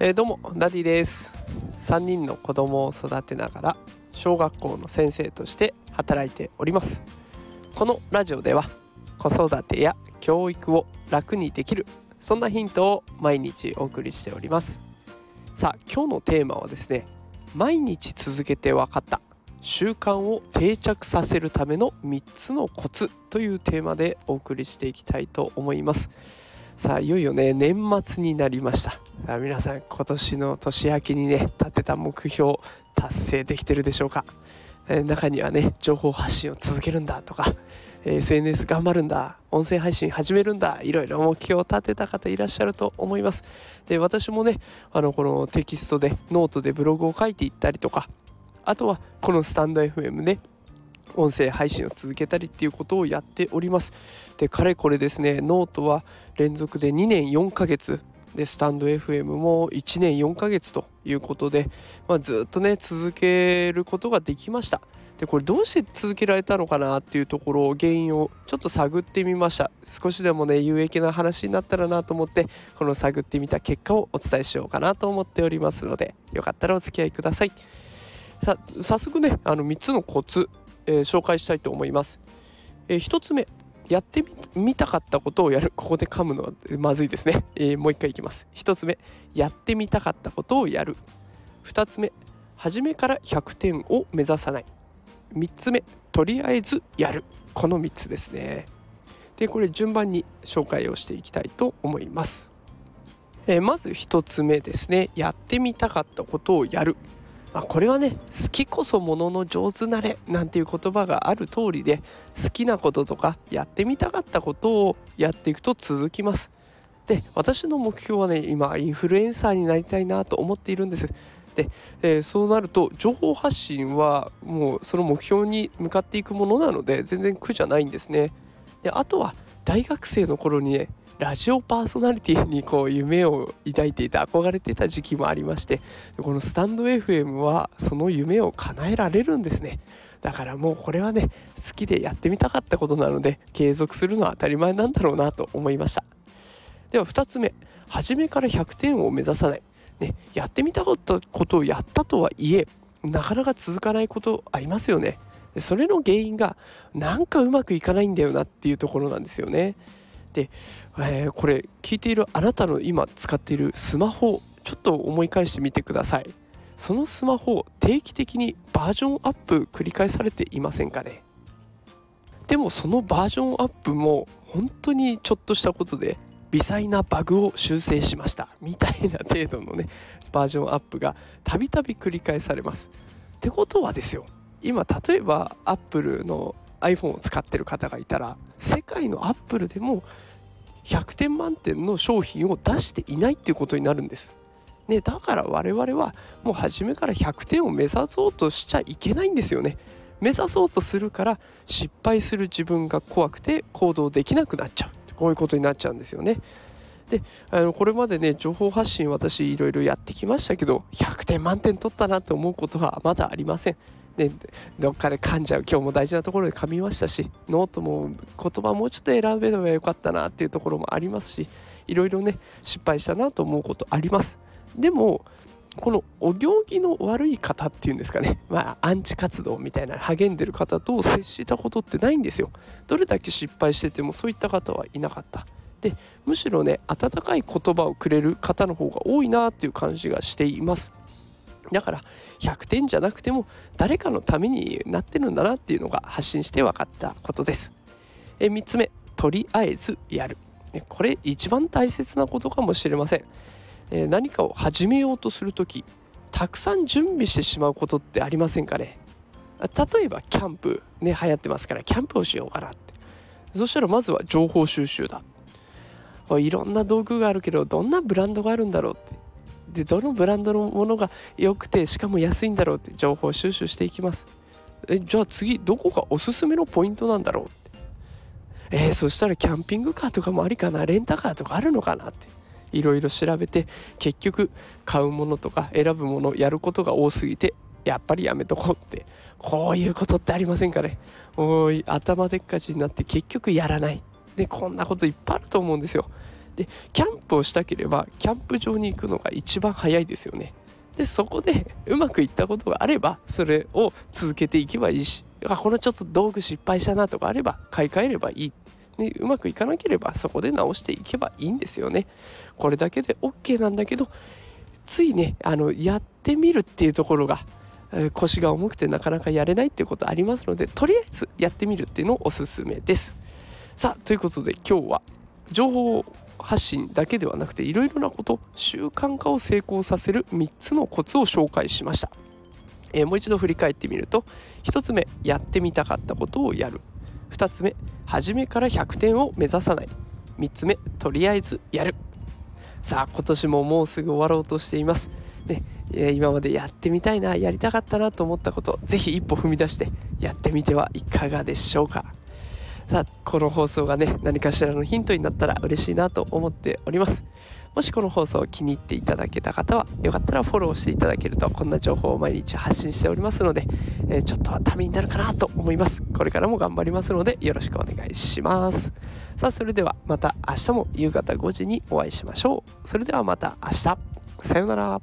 えー、どうもダディです。3人の子供を育てながら小学校の先生として働いております。このラジオでは子育てや教育を楽にできるそんなヒントを毎日お送りしております。さあ今日のテーマはですね毎日続けて分かった習慣を定着させるための3つのコツというテーマでお送りしていきたいと思います。さあいよいよね年末になりました。さあ皆さん今年の年明けにね立てた目標達成できてるでしょうか、えー、中にはね情報発信を続けるんだとか SNS 頑張るんだ音声配信始めるんだいろいろ目標を立てた方いらっしゃると思います。で私もねあのこのテキストでノートでブログを書いていったりとかあとはこのスタンド FM ね音声配信を続けたりっていうことをやっております。でかれこれですねノートは連続で2年4ヶ月。でスタンド FM も1年4ヶ月ということで、まあ、ずっとね続けることができました。でこれどうして続けられたのかなっていうところを原因をちょっと探ってみました。少しでもね有益な話になったらなと思ってこの探ってみた結果をお伝えしようかなと思っておりますのでよかったらお付き合いください。さ早速ねあの3つのコツえー、紹介したいと思います。えー、1つ目やってみたかったことをやる。ここで噛むのはまずいですね、えー、もう一回いきます。1つ目やってみたかったことをやる。2つ目初めから100点を目指さない。3つ目とりあえずやる。この3つですね。でこれ順番に紹介をしていきたいと思います、えー、まず1つ目ですね。やってみたかったことをやる。まあ、これはね好きこそものの上手なれなんていう言葉がある通りで好きなこととかやってみたかったことをやっていくと続きます。で私の目標はね今インフルエンサーになりたいなと思っているんです。で、えー、そうなると情報発信はもうその目標に向かっていくものなので全然苦じゃないんですね。であとは大学生の頃にねラジオパーソナリティにこう夢を抱いていた憧れていた時期もありましてこのスタンド FM はその夢を叶えられるんですね。だからもうこれはね好きでやってみたかったことなので継続するのは当たり前なんだろうなと思いました。では2つ目初めから100点を目指さない、ね、やってみたかったことをやったとはいえなかなか続かないことありますよね。それの原因がなんかうまくいかないんだよなっていうところなんですよね。で、えー、これ聞いているあなたの今使っているスマホちょっと思い返してみてください。そのスマホ定期的にバージョンアップ繰り返されていませんかね？でもそのバージョンアップも本当にちょっとしたことで微細なバグを修正しました。みたいな程度のねバージョンアップがたびたび繰り返されます。ってことはですよ。今例えばアップルの iPhone を使ってる方がいたら世界のアップルでも100点満点の商品を出していないっていうことになるんです。ね、だから我々はもう初めから100点を目指そうとしちゃいけないんですよね。目指そうとするから失敗する自分が怖くて行動できなくなっちゃうこういうことになっちゃうんですよね。であのこれまでね情報発信私いろいろやってきましたけど100点満点取ったなって思うことはまだありません。ね、どっかで噛んじゃう今日も大事なところで噛みましたしノートも言葉もうちょっと選べればよかったなっていうところもありますしいろいろね失敗したなと思うことありますでもこのお行儀の悪い方っていうんですかね、まあ、アンチ活動みたいな励んでる方と接したことってないんですよ。どれだけ失敗しててもそういった方はいなかった。でむしろね温かい言葉をくれる方の方が多いなっていう感じがしています。だから100点じゃなくても誰かのためになってるんだなっていうのが発信して分かったことです。え3つ目とりあえずやる。これ一番大切なことかもしれません。え何かを始めようとする時たくさん準備してしまうことってありませんかね？例えばキャンプね流行ってますからキャンプをしようかなって。そしたらまずは情報収集だ。いろんな道具があるけどどんなブランドがあるんだろうって。でどのブランドのものが良くてしかも安いんだろうって情報収集していきます。えじゃあ次どこがおすすめのポイントなんだろうって。えー、そしたらキャンピングカーとかもありかなレンタカーとかあるのかなって。いろいろ調べて結局買うものとか選ぶものやることが多すぎてやっぱりやめとこうって。こういうことってありませんかね。おい頭でっかちになって結局やらない。でこんなこといっぱいあると思うんですよ。でキャンプをしたければキャンプ場に行くのが一番早いですよね。でそこでうまくいったことがあればそれを続けていけばいいしあこのちょっと道具失敗したなとかあれば買い替えればいい、ね、うまくいかなければそこで直していけばいいんですよね。これだけで OK なんだけどついねあのやってみるっていうところが腰が重くてなかなかやれないっていうことありますのでとりあえずやってみるっていうのをおすすめです。さあということで今日は情報を発信だけではなくていろいろなこと習慣化を成功させる3つのコツを紹介しました、えー、もう一度振り返ってみると1つ目やってみたかったことをやる。2つ目初めから100点を目指さない。3つ目とりあえずやる。さあ今年ももうすぐ終わろうとしています。ね、え、今までやってみたいなやりたかったなと思ったこと是非一歩踏み出してやってみてはいかがでしょうか。さあこの放送がね何かしらのヒントになったら嬉しいなと思っております。もしこの放送を気に入っていただけた方はよかったらフォローしていただけるとこんな情報を毎日発信しておりますので、えー、ちょっとはためになるかなと思います。これからも頑張りますのでよろしくお願いします。さあそれではまた明日も夕方5時にお会いしましょう。それではまた明日。さようなら。